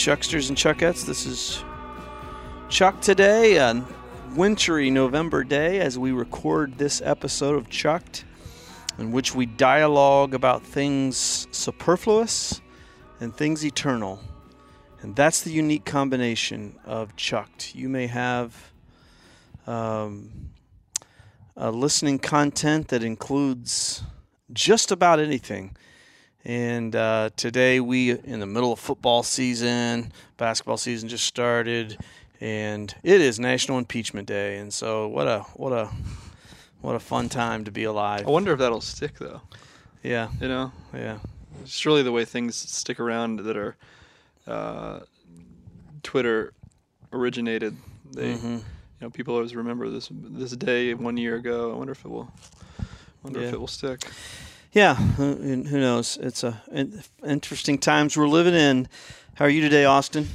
Chucksters and Chuckettes. This is Chuck today, a wintry November day, as we record this episode of Chucked, in which we dialogue about things superfluous and things eternal. And that's the unique combination of Chucked. You may have um, listening content that includes just about anything. And uh, today we in the middle of football season, basketball season just started, and it is National Impeachment Day. And so what a what a what a fun time to be alive. I wonder if that'll stick though. Yeah, You know, yeah, surely the way things stick around that are uh, Twitter originated, they Mhm. you know people always remember this this day one year ago. I wonder if it will. Wonder Yeah. if it will stick. Yeah. Who, who knows? It's a interesting times we're living in. How are you today, Austin?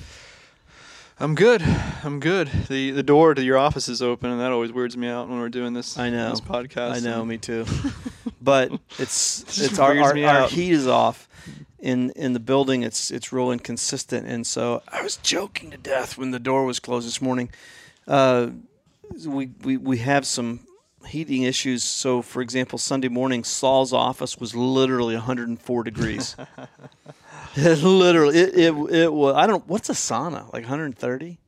I'm good. I'm good. the The door to your office is open, and that always weirds me out when we're doing this. I know. this podcast. I know, me too. but it's Just it's our our, our heat is off in in the building. It's it's real inconsistent, and so I was joking to death when the door was closed this morning. Uh, we we we have some heating issues. So, for example, Sunday morning, Saul's office was literally 104 degrees. It literally, it, it it was. I don't. What's a sauna? Like 130?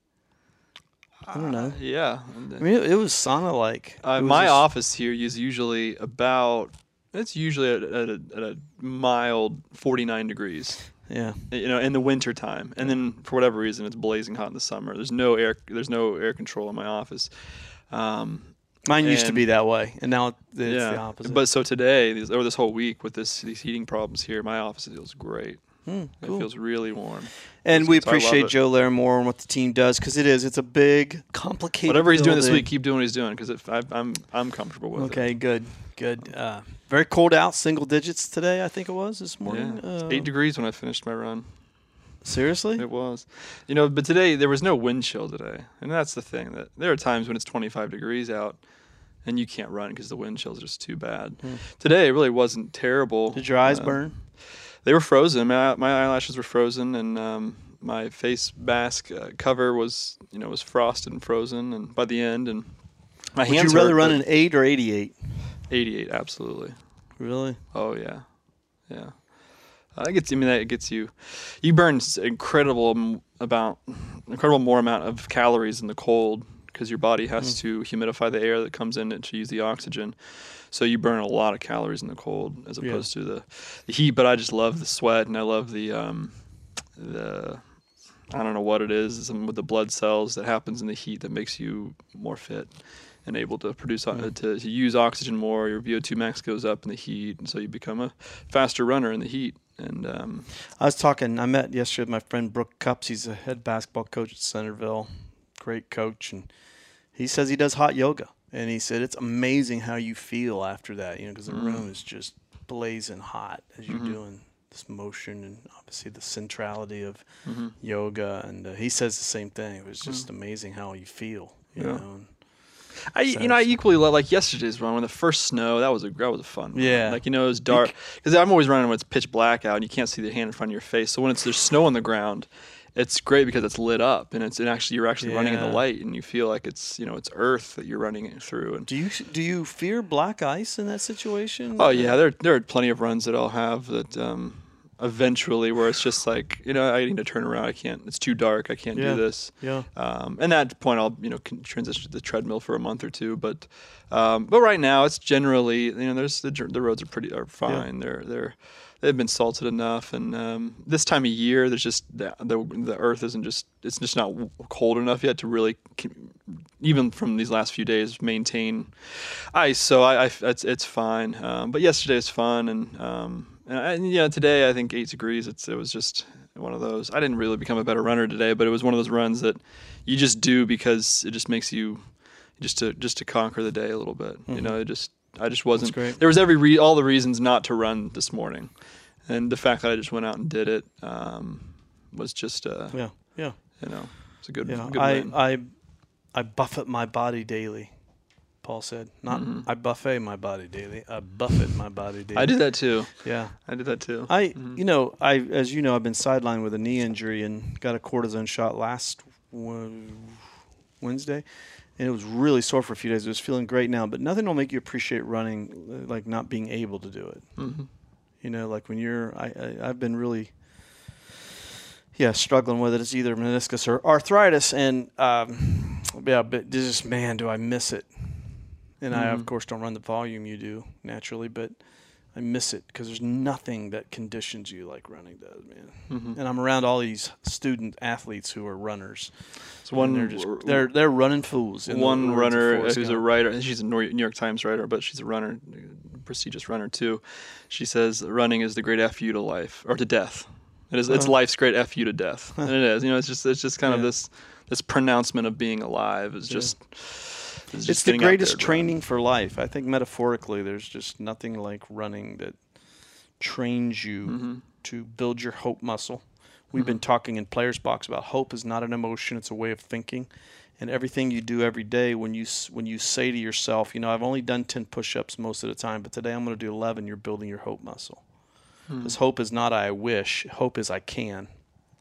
I don't know. Yeah. I mean, it, it was sauna like. Uh, my office here is usually about. It's usually at, at, a, at a mild 49 degrees. Yeah. You know, in the winter time, and then for whatever reason, it's blazing hot in the summer. There's no air. There's no air control in my office. Um, Mine used to be that way, and now it's the opposite. But so today, these, or this whole week, with this these heating problems here, my office feels great. Hmm, It feels really warm. and we appreciate. Joe Larimore and what the team does because it is. It's a big, complicated. Whatever he's doing this week, keep doing what he's doing because I'm I'm comfortable with it. Okay, good, good. Uh, very cold out, single digits today. I think it was this morning. Yeah, Uh, eight degrees when I finished my run. Seriously? It was, you know, but today there was no wind chill today, and that's the thing that there are times when it's 25 degrees out, and you can't run because the wind chill is just too bad. Today it really wasn't terrible. Did your eyes Uh, burn? They were frozen. My, my eyelashes were frozen, and um, my face mask uh, cover was, you know, was frosted and frozen, and by the end, and my Would hands you rather run an eight or eighty-eight? 88, absolutely. Really? Oh yeah, yeah. Uh, it gets. I mean, that gets you. You burn incredible m- about incredible more amount of calories in the cold because your body has Mm. to humidify the air that comes in it to use the oxygen. So you burn a lot of calories in the cold as Yeah. opposed to the, the heat. But I just love the sweat and I love the um, the I don't know what it is some with the blood cells that happens in the heat that makes you more fit and able to produce Yeah. to, to use oxygen more. Your VO2 max goes up in the heat, and so you become a faster runner in the heat. And um, I was talking. I met yesterday with my friend Brooke Cups. He's a head basketball coach at Centerville. Great coach, and he says he does hot yoga. And he said it's amazing how you feel after that. You know, because the Mm. room is just blazing hot as you're Mhm. doing this motion, and obviously the centrality of mhm. yoga. And uh, he says the same thing. It was just amazing how you feel. You Yeah. know. And I you know I equally love like yesterday's run when the first snow that was a that was a fun run. Yeah. like you know it was dark because I'm always running when it's pitch black out and you can't see the hand in front of your face so when it's there's snow on the ground it's great because it's lit up and it's and actually you're actually running in the light and you feel like it's you know it's earth that you're running it through and do you do you fear black ice in that situation? oh yeah there there are plenty of runs that I'll have that um eventually where it's just like you know I need to turn around I can't it's too dark I can't Yeah. do this Yeah. um, and at that point, I'll you know transition to the treadmill for a month or two. But um, but right now, it's generally you know there's the the roads are pretty are fine. They're they're they've been salted enough, and um, this time of year, there's just the, the the earth isn't just it's just not cold enough yet to really even from these last few days maintain ice. So I, I it's it's fine. Um, but yesterday was fun, and um, and, I, and yeah, today I think eight degrees. It's it was just one of those. I didn't really become a better runner today, but it was one of those runs that you just do because it just makes you just to just to conquer the day a little bit. You know, it just I just wasn't. There was every re- all the reasons not to run this morning, and the fact that I just went out and did it um, was just uh, Yeah. Yeah. you know it's a good Yeah. good I. I I buffet my body daily. Paul said. Not I buffet my body daily. I buffet my body daily. I do that too. Yeah. I did that too. I, you know, I as you know, I've been sidelined with a knee injury and got a cortisone shot last Wed- Wednesday, and it was really sore for a few days. It was feeling great now, but nothing will make you appreciate running uh, like not being able to do it. hmm You know, like when you're, I, I I've been really, yeah, struggling with it. It's either meniscus or arthritis, and um, yeah, but just man, do I miss it. And I, of Mhm. course, don't run the volume you do naturally, but I miss it because there's nothing that conditions you like running does, man. hmm And I'm around all these student athletes who are runners. So one they're just they're they're running fools. one runner who's a writer. She's a New York Times writer, but she's a runner, prestigious runner too. She says running is the great fu to life or to death. It is. It's Uh-huh. life's great fu to death, and it is. You know, it's just it's just kind of this this pronouncement of being alive is Yeah. just. Just it's the greatest training for life. I think metaphorically, there's just nothing like running that trains you Mhm. to build your hope muscle. We've been talking in Players Box about hope is not an emotion; it's a way of thinking. And everything you do every day, when you when you say to yourself, you know, I've only done ten push-ups most of the time, but today I'm going to do eleven. You're building your hope muscle. Hmm. Because hope is not I wish. Hope is I can.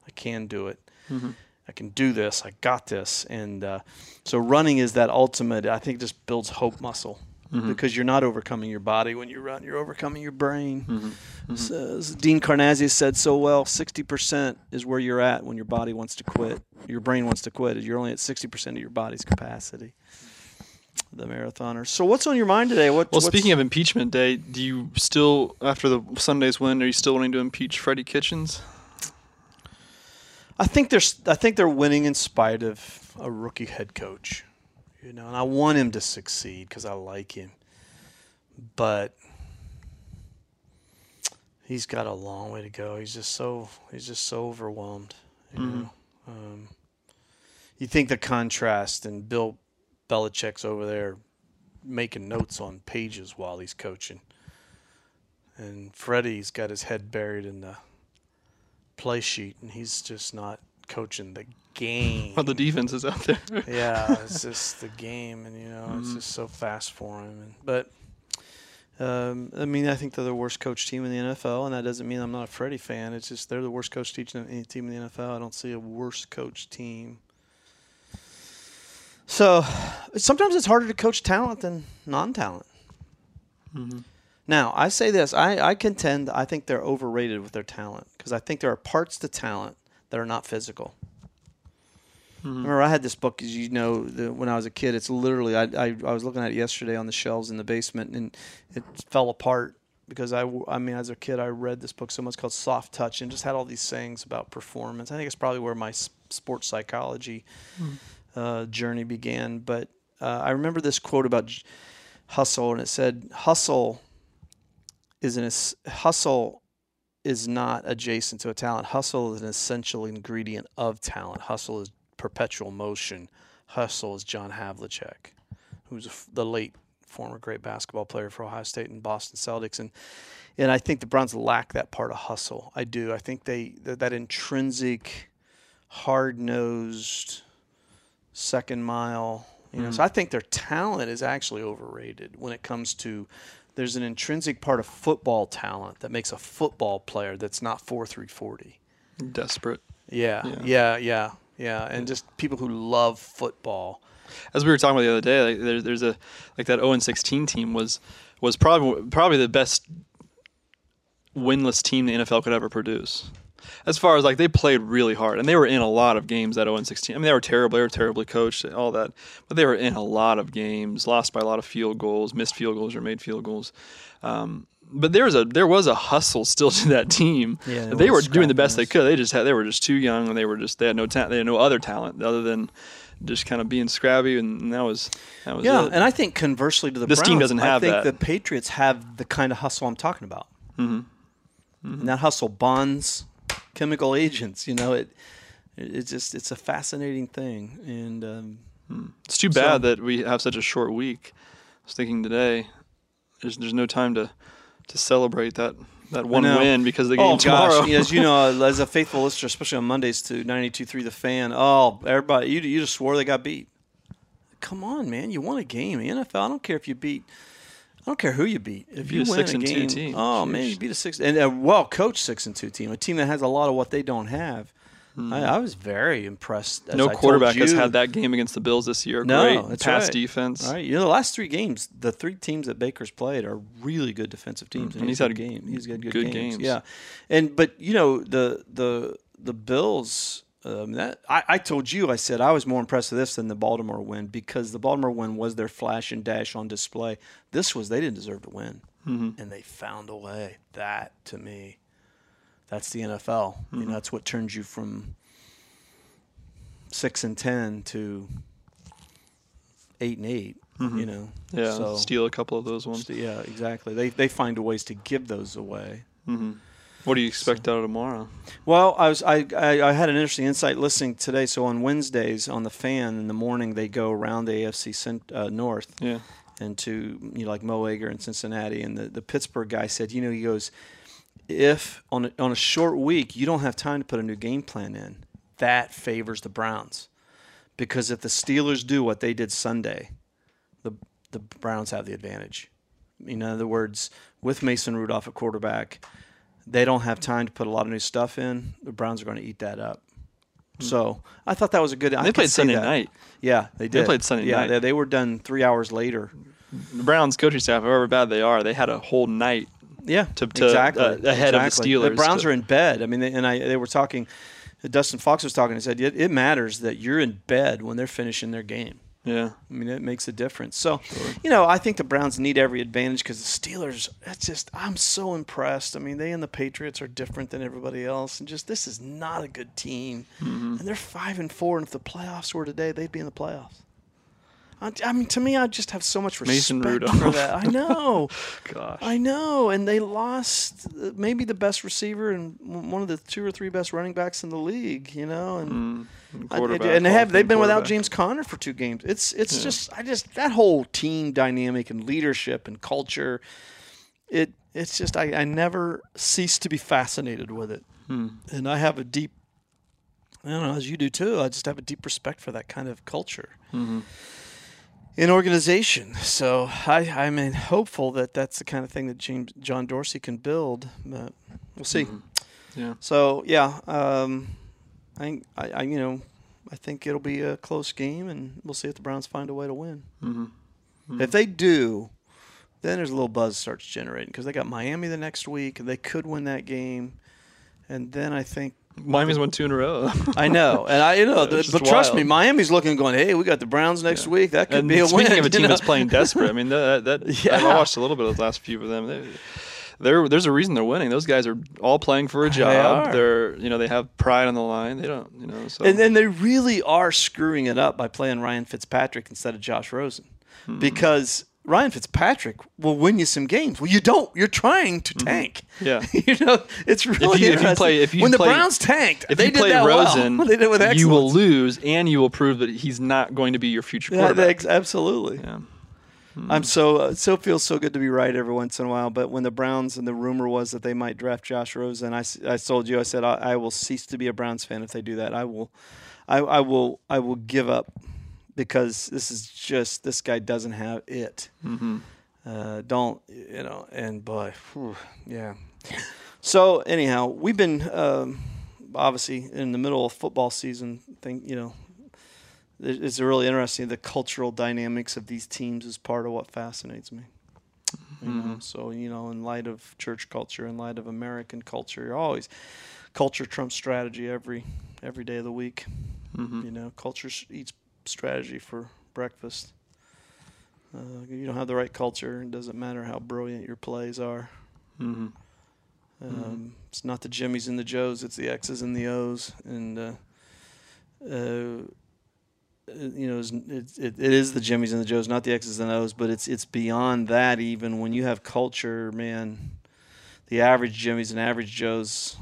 I can do it. Mhm. I can do this. I got this. And uh, so running is that ultimate. I think just builds hope muscle Mhm. because you're not overcoming your body when you run. You're overcoming your brain. Mhm. Says Dean Karnazes said so well. Sixty percent is where you're at when your body wants to quit. Your brain wants to quit. You're only at sixty percent of your body's capacity. The marathoner. So what's on your mind today? What? Well, speaking of impeachment day, do you still, after the Sunday's win, are you still wanting to impeach Freddie Kitchens? I think they're I think they're winning in spite of a rookie head coach, you know, and I want him to succeed because I like him, but he's got a long way to go. He's just so he's just so overwhelmed. You Mhm. know, um, you think the contrast and Bill Belichick's over there making notes on pages while he's coaching, and Freddie's got his head buried in the play sheet, and he's just not coaching the game. Well, the defense is out there. yeah, it's just the game, and you know, it's Mhm. just so fast for him. And, but um, I mean, I think they're the worst coach team in the NFL, and that doesn't mean I'm not a Freddie fan. It's just they're the worst coach team any team in the NFL. I don't see a worse coach team. So sometimes it's harder to coach talent than non-talent. Mhm. Now, I say this. I, I contend I think they're overrated with their talent because I think there are parts to talent that are not physical. Mhm. Remember, I had this book, as you know, the, when I was a kid. It's literally, I, I, I was looking at it yesterday on the shelves in the basement, and it fell apart because I, I mean, as a kid, I read this book so much called Soft Touch and just had all these sayings about performance. I think it's probably where my sports psychology uh, journey began. But uh, I remember this quote about j- hustle, and it said, "Hustle is an es- hustle is not adjacent to a talent. Hustle is an essential ingredient of talent. Hustle is perpetual motion. Hustle is John Havlicek, who's a f the late former great basketball player for Ohio State and Boston Celtics, and and I think the Browns lack that part of hustle. I do. I think they that, that intrinsic, hard nosed, second mile. You know, mm-hmm. so I think their talent is actually overrated when it comes to. There's an intrinsic part of football talent that makes a football player that's not four three forty. Desperate. Yeah, Yeah. yeah, yeah, yeah, and just people who love football. As we were talking about the other day, like there's there's a like that 0 and 16 team was was probably probably the best winless team the NFL could ever produce. As far as like they played really hard and they were in a lot of games at 0 and 16. I mean they were terrible, they were terribly coached, all that, but they were in a lot of games, lost by a lot of field goals, missed field goals or made field goals. Um, but there was a there was a hustle still to that team. Yeah, they were doing the best they could. They just had they were just too young and they were just they had no talent. They had no other talent other than just kind of being scrappy and, that was that was Yeah, it. and I think conversely to the This team doesn't have I think that. the Patriots have the kind of hustle I'm talking about. Mhm. And that hustle bonds chemical agents. You know, it it- it's just it's a fascinating thing, and um, It's too So- bad that we have such a short week. I was thinking today, there's there's no time to to celebrate that that one win because the game oh tomorrow. gosh, as you know, as a faithful listener, especially on Mondays to 92.3 The Fan, oh everybody, you you just swore they got beat. come on, man, you won a game. NFL, I don't care if you beat. I don't care who you beat. If you a win six a and two game, team. oh man, you beat a six and a well coached six and two team, a team that has a lot of what they don't have. I, I was very impressed. as no I quarterback has had that game against the Bills this year. No, Great pass right. defense. All right, you know the last three games, the three teams that Baker's played are really good defensive teams, Mm, and he's had had a game. He's had good, good games. games. Yeah, and but you know the the the Bills. Um, that I, I told you, I said I was more impressed with this than the Baltimore win because the Baltimore win was their flash and dash on display. This was they didn't deserve to win, Mm-hmm. and they found a way. That to me, that's the NFL. You know, that's what turns you from six and ten to eight and 8 You know, Yeah, So steal a couple of those ones. yeah, exactly. They they find ways to give those away. What do you expect out of tomorrow? Well, I was I, I I had an interesting insight listening today. So on Wednesdays on the fan in the morning they go around the AFC cent, uh, North Yeah. and to you know, like Mo Egger in Cincinnati, and the, the Pittsburgh guy said, you know, he goes, if on a, on a short week you don't have time to put a new game plan in, that favors the Browns, because if the Steelers do what they did Sunday, the the Browns have the advantage. In other words, with Mason Rudolph at quarterback, they don't have time to put a lot of new stuff in. The Browns are going to eat that up. So I thought that was a good. I They could played Sunday that. night. Yeah, they did. They played Sunday yeah, night. They, they were done three hours later. The Browns coaching staff, however bad they are, they had a whole night. Yeah, To- to, exactly uh, ahead of the. Steelers The Browns to- are in bed. I mean, they, and I they were talking. Dustin Fox was talking. He said it, it matters that you're in bed when they're finishing their game. Yeah. I mean, it makes a difference. So, you know, I think the Browns need every advantage because the Steelers. That's just I'm so impressed. I mean, they and the Patriots are different than everybody else, and just this is not a good team. Mm-hmm. And they're five and four, and if the playoffs were today, they'd be in the playoffs. I, I mean, to me, I just have so much respect Mason for that. I know. Gosh. I know, and they lost uh, maybe the best receiver and one of the two or three best running backs in the league. You know, and I- Quarterback, and they have they've been without. James Conner for two games. It's it's Yeah. just I just that whole team dynamic and leadership and culture. It it's just I, I never cease to be fascinated with it, Hmm. and I have a deep. I don't know as you do too. I just have a deep respect for that kind of culture Mm-hmm. In organization. So I, I'm in hopeful that that's the kind of thing that James John Dorsey can build, but we'll see. Mm-hmm. Yeah. So yeah, um, I, I, I, you know, I think it'll be a close game, and we'll see if the Browns find a way to win. Mm-hmm. If they do, then there's a little buzz starts generating because they got Miami the next week, and they could win that game, and then I think Miami's won two in a row. I know, and I you know, It's but trust me. Miami's looking, going, hey, we got the Browns next week. That could and be a speaking win. Speaking of a team know? that's playing desperate, I mean that that Yeah. I watched a little bit of the last few of them. They, they're, there's a reason they're winning. Those guys are all playing for a job. are. They're you know they have pride on the line. They don't you know so And then they really are screwing it up by playing Ryan Fitzpatrick instead of Josh Rosen. Hmm. Because Ryan Fitzpatrick will win you some games. Well, you don't. You're trying to tank. Mm-hmm. Yeah. you know, it's really you- if you play- if you when the Browns tanked, if they you did play that Rosen, well. they did with excellence. you will lose, and you will prove that he's not going to be your future quarterback. ex- absolutely. yeah. I'm so uh, so feels so good to be right every once in a while. But when the Browns and the rumor was that they might draft Josh Rosen, I, I told you I said I, I will cease to be a Browns fan if they do that. I will, I, I will I will give up because this is just this guy doesn't have it. Mm-hmm. Uh, don't you know? And boy, whew, yeah. So anyhow, we've been um, obviously in the middle of football season. Think you know, it- it's really interesting. The cultural dynamics of these teams is part of what fascinates me. You know, so you know, in light of church culture, in light of American culture, you're always culture trumps strategy every every day of the week. Mm-hmm. You know, culture eats strategy for breakfast. Uh, you don't have the right culture. It doesn't matter how brilliant your plays are. Mm-hmm. Um, It's not the Jimmys and the Joes. It's the X's and the O's. And uh, uh, you know, it's, it, it is the Jimmys and the Joes, not the X's and O's. But it's it's beyond that. Even when you have culture, man, the average Jimmys and average Joes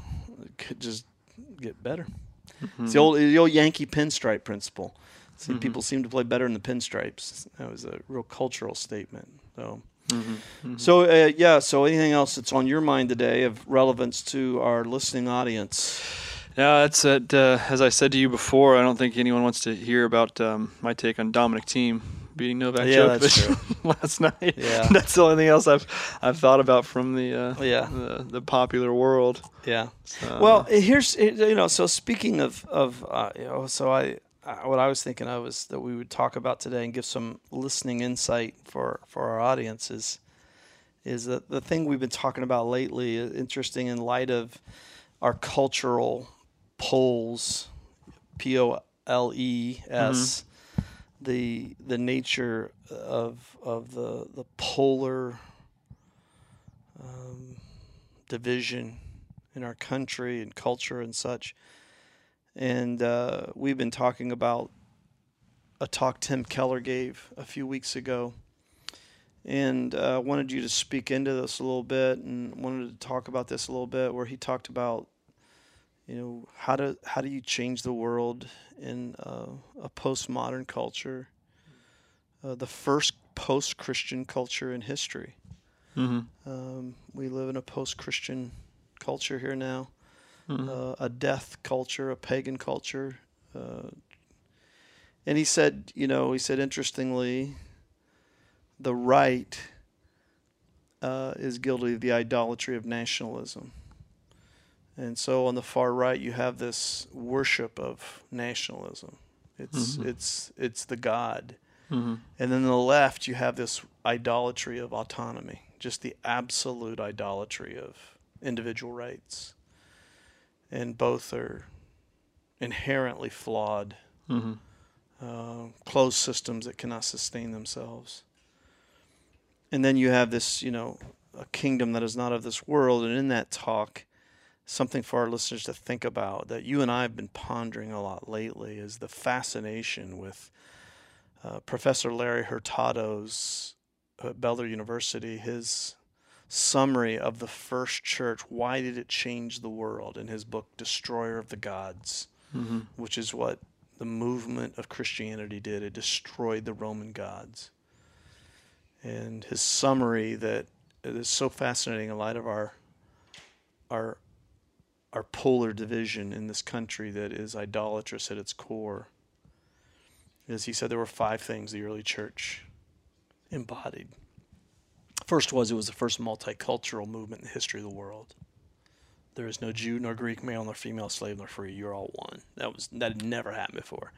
could just get better. It's the old the old Yankee pinstripe principle. See, Mhm. people seem to play better in the pinstripes. That was a real cultural statement. So, Mm-hmm. so uh, yeah. So, anything else that's on your mind today of relevance to our listening audience? Yeah, that's it. Uh, as I said to you before, I don't think anyone wants to hear about um, my take on Dominic Thiem beating Novak Yeah, Djokovic last night. Yeah. that's the only thing else I've I've thought about from the uh, Yeah. the, the popular world. Yeah. So, Well, here's you know. So speaking of of uh, you know, so I what I was thinking of is that we would talk about today and give some listening insight for for our audience is is that the thing we've been talking about lately is interesting in light of our cultural poles, P O L E S, the the nature of of the the polar um, division in our country and culture and such. And uh, we've been talking about a talk Tim Keller gave a few weeks ago. And uh, wanted you to speak into this a little bit and wanted to talk about this a little bit where he talked about you know how do how do you change the world in uh, a postmodern culture uh, the first post-christian culture in history? Hmm um, we live in a post-Christian culture here now, Mhm. uh, a death culture, a pagan culture. Uh, and he said, you know, he said, interestingly, the right uh, is guilty of the idolatry of nationalism. And so on the far right, you have this worship of nationalism. It's Mhm. it's it's the god. hmm And then on the left, you have this idolatry of autonomy, just the absolute idolatry of individual rights. And both are inherently flawed, hmm uh, closed systems that cannot sustain themselves. And then you have this, you know, a kingdom that is not of this world. And in that talk, something for our listeners to think about that you and I have been pondering a lot lately is the fascination with uh, Professor Larry Hurtado's at Bellevue University, his summary of the first church, why did it change the world, in his book Destroyer of the Gods, hmm which is what the movement of Christianity did. It destroyed the Roman gods. And his summary that is so fascinating in light of our our our polar division in this country that is idolatrous at its core is he said there were five things the early church embodied. First was it was the first multicultural movement in the history of the world. There is no Jew nor Greek, male nor female, slave nor free. You're all one. That was that had never happened before.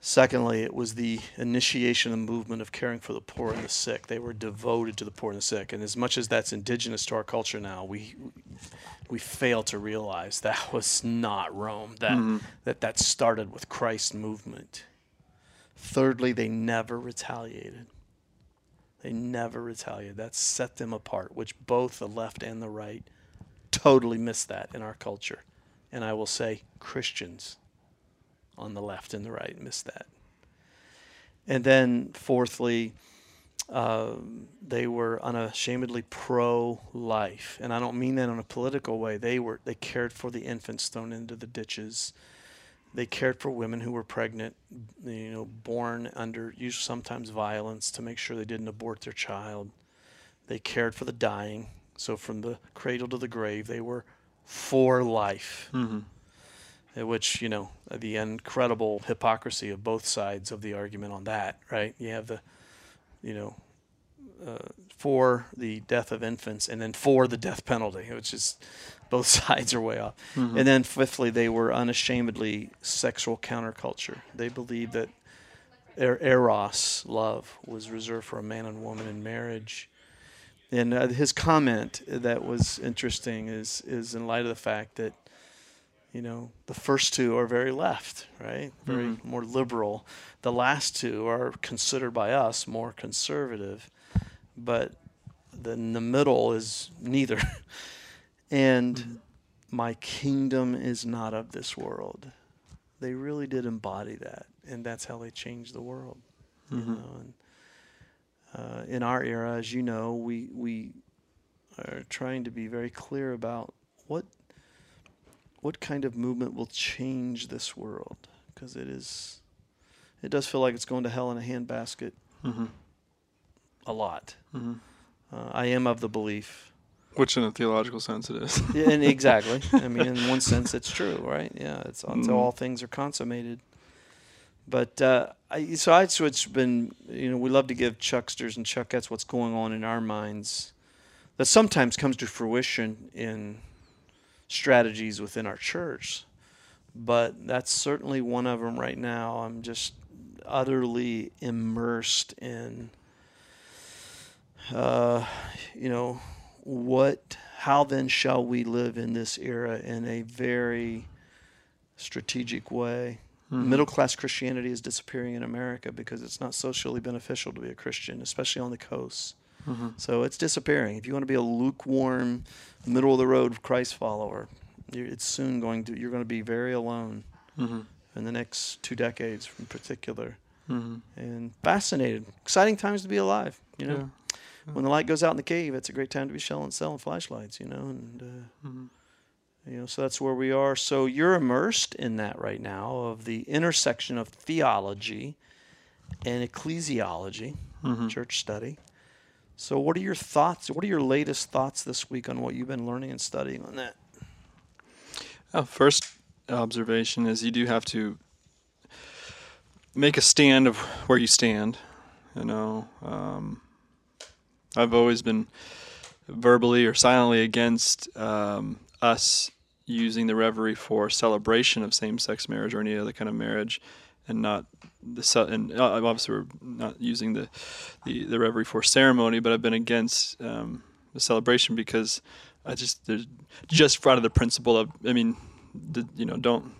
Secondly, it was the initiation of the movement of caring for the poor and the sick. They were devoted to the poor and the sick. And as much as that's indigenous to our culture now, we we fail to realize that was not Rome. That Mhm. that that started with Christ's movement. Thirdly, they never retaliated. They never retaliated. That set them apart, which both the left and the right totally miss that in our culture. And I will say Christians on the left and the right miss that. And then, fourthly, um, they were unashamedly pro-life, and I don't mean that in a political way. They were they cared for the infants thrown into the ditches. They cared for women who were pregnant, you know, born under usually sometimes violence to make sure they didn't abort their child. They cared for the dying, so from the cradle to the grave, they were for life. Hmm uh, which you know the incredible hypocrisy of both sides of the argument on that right? You have the you know uh, for the death of infants and then for the death penalty which is both sides are way off. Mhm. and then fifthly they were unashamedly sexual counterculture. They believed that er- eros love was reserved for a man and woman in marriage. And uh, his comment that was interesting is is in light of the fact that you know the first two are very left right? Very Mhm. more liberal. The last two are considered by us more conservative but the, the middle is neither and Mhm. my kingdom is not of this world they really did embody that and that's how they changed the world you Mhm. know and uh, in our era as you know we we are trying to be very clear about what what kind of movement will change this world because it is it does feel like it's going to hell in a handbasket hmm a lot hmm uh, I am of the belief Which, in a theological sense, it is. Yeah, and exactly. I mean, in one sense, it's true, right? Yeah, it's until Mhm. all things are consummated. But uh, I, so that's what's been. You know, we love to give Chucksters and Chuckettes what's going on in our minds. That sometimes comes to fruition in strategies within our church, but that's certainly one of them right now. I'm just utterly immersed in. Uh, you know, what how then shall we live in this era in a very strategic way Mhm. middle class christianity is disappearing in america because it's not socially beneficial to be a christian especially on the coast Mhm. so it's disappearing if you want to be a lukewarm middle of the road christ follower you're, it's soon going to you're going to be very alone Mhm. in the next two decades in particular Mhm. and fascinated exciting times to be alive you know Yeah. When the light goes out in the cave, it's a great time to be selling selling flashlights, you know, and uh, Mhm. you know, so that's where we are. So you're immersed in that right now of the intersection of theology and ecclesiology, Mhm. church study. So, what are your thoughts? What are your latest thoughts this week on what you've been learning and studying on that? Oh, first observation is you do have to make a stand of where you stand. You know, um, I've always been verbally or silently against um, us using the reverie for celebration of same-sex marriage or any other kind of marriage, and not the and uh, obviously we're not using the, the the reverie for ceremony, but I've been against um, the celebration because I just just out of the principle of I mean, the, you know, don't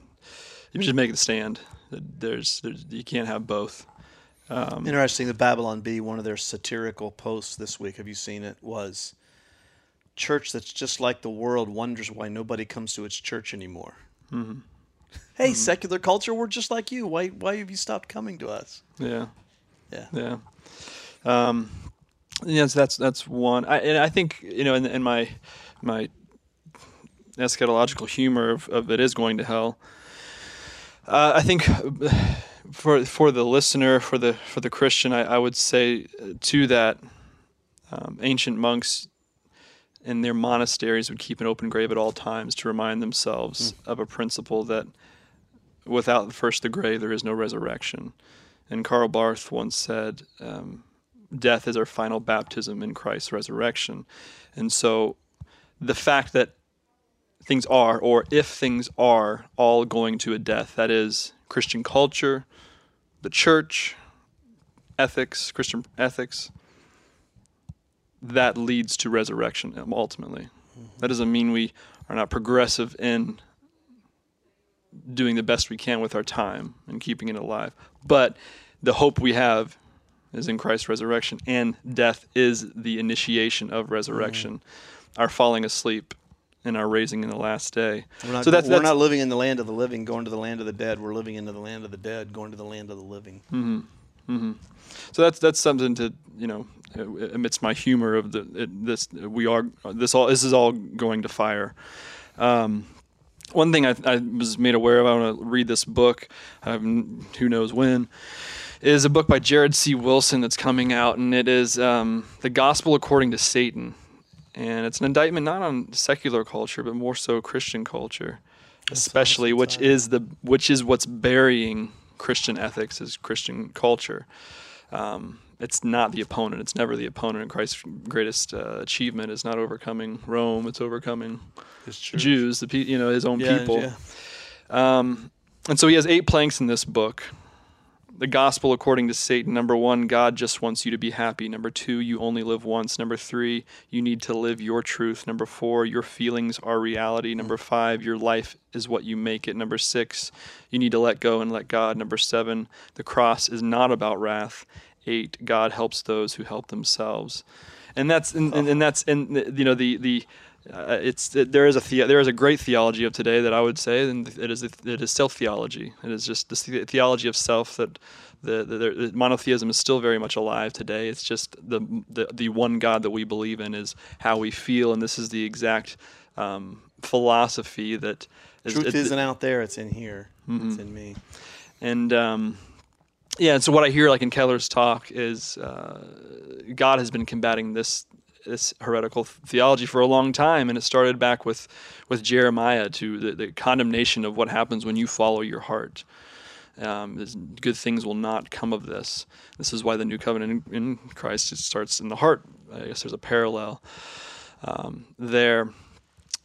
you just make the stand. There's, there's you can't have both. Um, Interesting. The Babylon Bee, one of their satirical posts this week, have you seen it? Was church that's just like the world wonders why nobody comes to its church anymore. mhm. Hey, secular culture, we're just like you. Why why have you stopped coming to us? Yeah. Yeah. Yeah. Um, yes, that's that's one. I, and I think you know, in, in my my eschatological humor of, of it is going to hell. Uh, I think for for the listener, for the for the Christian, I, I would say to that um, ancient monks in their monasteries would keep an open grave at all times to remind themselves of a principle that without first the grave there is no resurrection. And Karl Barth once said, um, "Death is our final baptism in Christ's resurrection." And so, the fact that things are, or if things are, all going to a death, that is Christian culture, the church, ethics, Christian ethics, that leads to resurrection ultimately. Mm-hmm. That doesn't mean we are not progressive in doing the best we can with our time and keeping it alive. But the hope we have is in Christ's resurrection, and death is the initiation of resurrection, mm-hmm. our falling asleep and our raising in the last day. We're not, So that's- we're that's- not living in the land of the living, going to the land of the dead. We're living into the land of the dead, going to the land of the living. hmm So that's that's something to you know, amidst my humor of the it, this we are this all this is all going to fire. Um, one thing I, I was made aware of, I want to read this book. Um, who knows when? Is a book by Jared C. Wilson that's coming out, and it is um, the Gospel according to Satan, and it's an indictment not on secular culture, but more so Christian culture, especially awesome which is the which is what's burying Christian ethics as Christian culture. Um, it's not the opponent. It's never the opponent. Christ's greatest uh, achievement is not overcoming Rome. It's overcoming. Jews, the pe- you know his own Yeah, people. yeah. Um, and so he has eight planks in this book. The gospel according to Satan. Number one, God just wants you to be happy. Number two, you only live once. Number three, you need to live your truth. Number four, your feelings are reality. Number five, your life is what you make it. Number six, you need to let go and let God. Number seven, the cross is not about wrath. Eight, God helps those who help themselves. And that's and, and, and that's and you know the the uh, it's it, there is a the, there is a great theology of today that I would say, and it is it is self theology. It is just this the- theology of self that the, the, the monotheism is still very much alive today. It's just the, the the one God that we believe in is how we feel, and this is the exact um, philosophy that is, Truth it- isn't out there; it's in here. Mm-hmm. It's in me. and um, yeah, and so what I hear like in Keller's talk is uh, God has been combating this this heretical theology for a long time, and it started back with with Jeremiah to the, the condemnation of what happens when you follow your heart. Um, good things will not come of this. This is why the new covenant in, in Christ it starts in the heart. I guess there's a parallel um, there.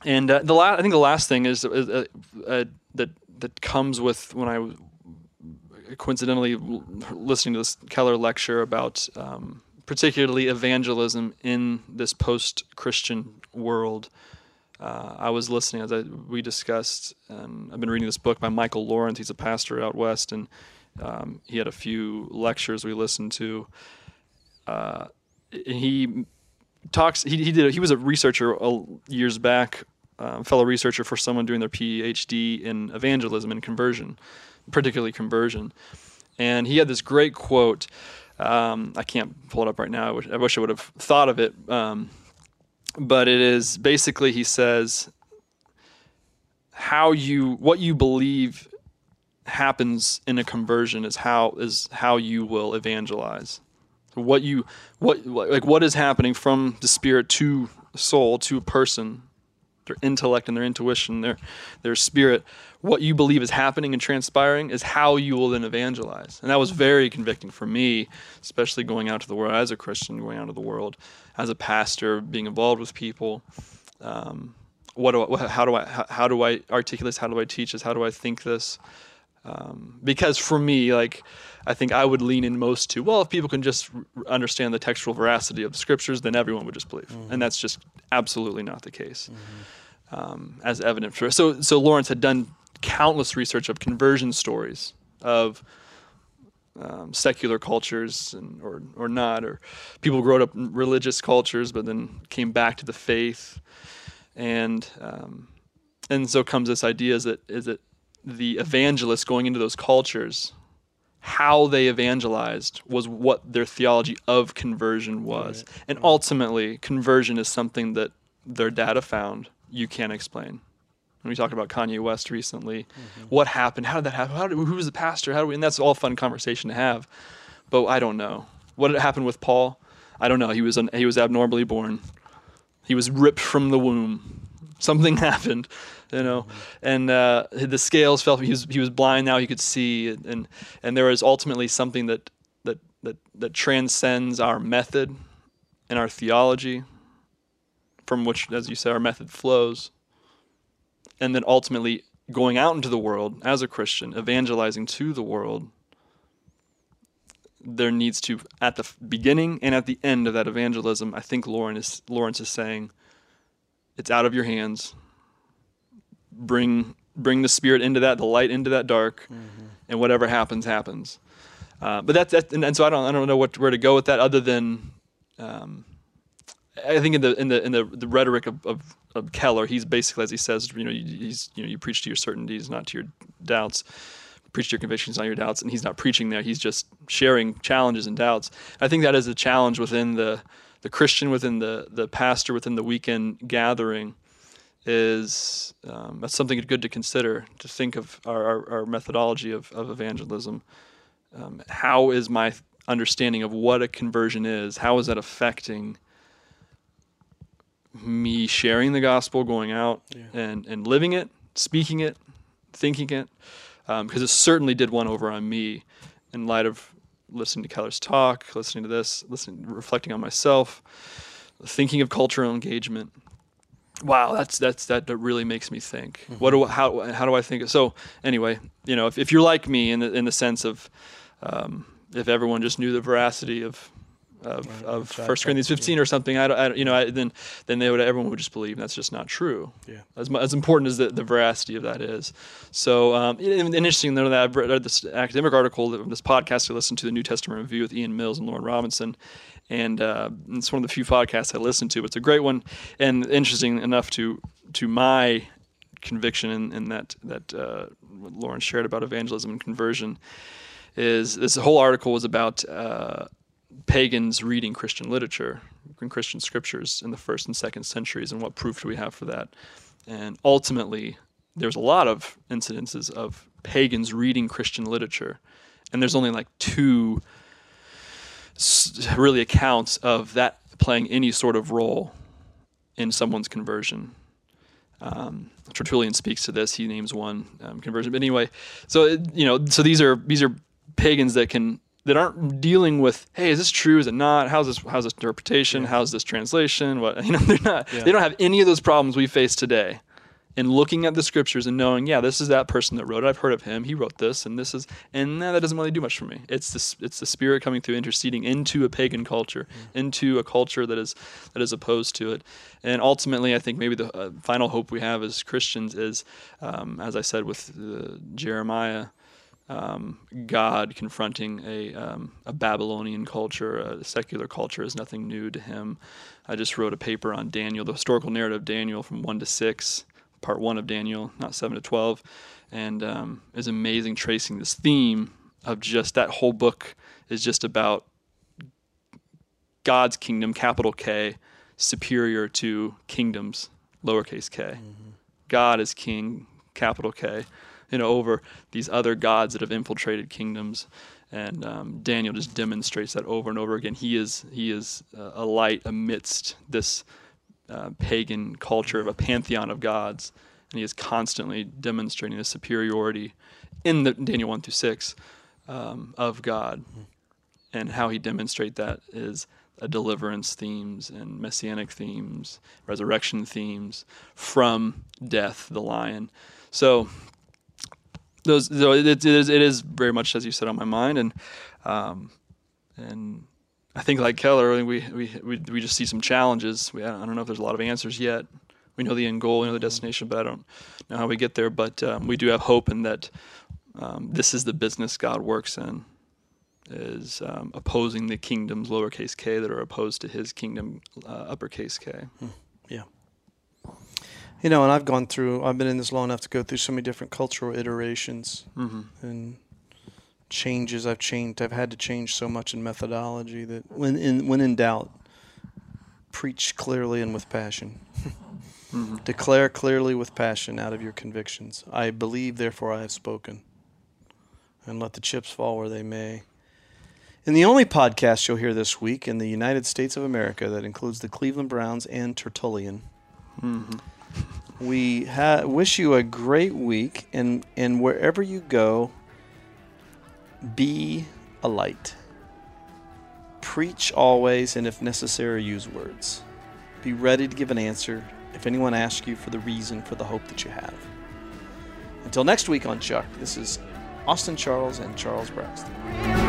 And uh, the la- I think the last thing is uh, uh, that that comes with when I coincidentally listening to this Keller lecture about um, particularly evangelism in this post-Christian world. Uh, I was listening as I, we discussed, and I've been reading this book by Michael Lawrence. He's a pastor out west, and um, he had a few lectures we listened to. Uh, he talks. He, he did. He was a researcher years back, uh, fellow researcher for someone doing their PhD in evangelism and conversion particularly conversion. And he had this great quote. Um, I can't pull it up right now. I wish I, wish I would have thought of it. Um, but it is basically he says how you what you believe happens in a conversion is how is how you will evangelize. What you what like what is happening from the spirit to soul to a person, their intellect and their intuition, their their spirit what you believe is happening and transpiring is how you will then evangelize. And that was very convicting for me, especially going out to the world as a Christian, going out to the world as a pastor, being involved with people. Um, what do I, how do I how, do I articulate this? How do I teach this? How do I think this? Um, because for me, like I think I would lean in most to well, if people can just understand the textual veracity of the scriptures, then everyone would just believe, mm-hmm. and that's just absolutely not the case. Mm-hmm. Um, as evident for so so Lawrence had done countless research of conversion stories of um, secular cultures and, or or not, or people grew up in religious cultures but then came back to the faith, and um, and so comes this idea is that is that the evangelist going into those cultures, how they evangelized was what their theology of conversion was, right. and ultimately conversion is something that their data found you can't explain When we talked about Kanye West recently. Mm-hmm. What happened? How did that happen? How did, who was the pastor? How do we? And that's all fun conversation to have. But I don't know. What happened with Paul? I don't know. He was an, he was abnormally born. He was ripped from the womb. Something happened, you know, and uh, the scales fell. He was he was blind. Now he could see, and and there is ultimately something that that that that transcends our method and our theology, from which, as you say, our method flows and then ultimately going out into the world as a Christian, evangelizing to the world, there needs to, at the beginning and at the end of that evangelism, I think is, Lawrence is saying, it's out of your hands. Bring bring the spirit into that, the light into that dark, mm-hmm. and whatever happens, happens. Uh, but that's that, and, and, so I don't I don't know what where to go with that other than um, I think in the in the in the, the rhetoric of, of, of, Keller, he's basically as he says, you know, he's you know, you preach to your certainties, not to your doubts. Preach to your convictions, not your doubts. And he's not preaching there; he's just sharing challenges and doubts. I think that is a challenge within the the Christian, within the the pastor, within the weekend gathering. Is um, that's something good to consider to think of our, our, our methodology of, of evangelism. Um, how is my understanding of what a conversion is? How is that affecting? me sharing the gospel, going out yeah. and, and living it, speaking it, thinking it, because um, it certainly did one over on me in light of listening to Keller's talk, listening to this, listening, reflecting on myself, thinking of cultural engagement. Wow, that's that's that, that really makes me think. Mm-hmm. What do how how do I think? So anyway, you know, if, if you're like me in the in the sense of um, if everyone just knew the veracity of of, right, of First Corinthians 15 or something. I don't, I don't you know, I, then then they would everyone would just believe that's just not true. Yeah. As as important as the, the veracity of that is. So um, and, interesting though that I've read this academic article, this podcast I listened to, the New Testament Review with Ian Mills and Lauren Robinson, and uh, it's one of the few podcasts I listen to. It's a great one and interesting enough to to my conviction in, in that that uh, Lawrence shared about evangelism and conversion is this whole article was about uh, pagans reading Christian literature and Christian scriptures in the first and second centuries, and what proof do we have for that? And ultimately, there's a lot of incidences of pagans reading Christian literature, and there's only like two really accounts of that playing any sort of role in someone's conversion. Um, Tertullian speaks to this. He names one um, conversion. But anyway, so it, you know, so these are these are pagans that can that aren't dealing with, hey, is this true? Is it not? How's this? How's this interpretation? Yeah. How's this translation? What you know, they're not. Yeah. They don't have any of those problems we face today. And looking at the scriptures and knowing, yeah, this is that person that wrote it. I've heard of him. He wrote this, and this is, and that doesn't really do much for me. It's this, it's the Spirit coming through, interceding into a pagan culture, mm. into a culture that is that is opposed to it. And ultimately, I think maybe the uh, final hope we have as Christians is, um, as I said with uh, Jeremiah, um, God confronting a, um, a Babylonian culture, a secular culture, is nothing new to him. I just wrote a paper on Daniel, the historical narrative of Daniel from 1 to 6, part 1 of Daniel, not 7 to 12, and um, is amazing tracing this theme of just that whole book is just about God's kingdom, capital K, superior to kingdoms, lowercase k. Mm-hmm. God is king, capital K you know, over these other gods that have infiltrated kingdoms. And um, Daniel just demonstrates that over and over again. He is he is a light amidst this uh, pagan culture of a pantheon of gods, and he is constantly demonstrating the superiority in the Daniel one through six um, of God, and how he demonstrate that is a deliverance themes and messianic themes, resurrection themes from death, the lion. So those so it, it is it is very much as you said on my mind and um, and I think like Keller we, we we we just see some challenges we, I don't know if there's a lot of answers yet we know the end goal we know the destination but I don't know how we get there but um, we do have hope in that um, this is the business God works in is um, opposing the kingdoms lowercase k that are opposed to his kingdom uh, uppercase k hmm. yeah you know, and I've gone through. I've been in this long enough to go through so many different cultural iterations mm-hmm. and changes. I've changed. I've had to change so much in methodology that when in when in doubt, preach clearly and with passion. mm-hmm. Declare clearly with passion out of your convictions. I believe, therefore I have spoken. And let the chips fall where they may. In the only podcast you'll hear this week in the United States of America that includes the Cleveland Browns and Tertullian. Mm-hmm. We ha- wish you a great week, and, and wherever you go, be a light. Preach always, and if necessary, use words. Be ready to give an answer if anyone asks you for the reason for the hope that you have. Until next week on Chuck, this is Austin Charles and Charles Braxton.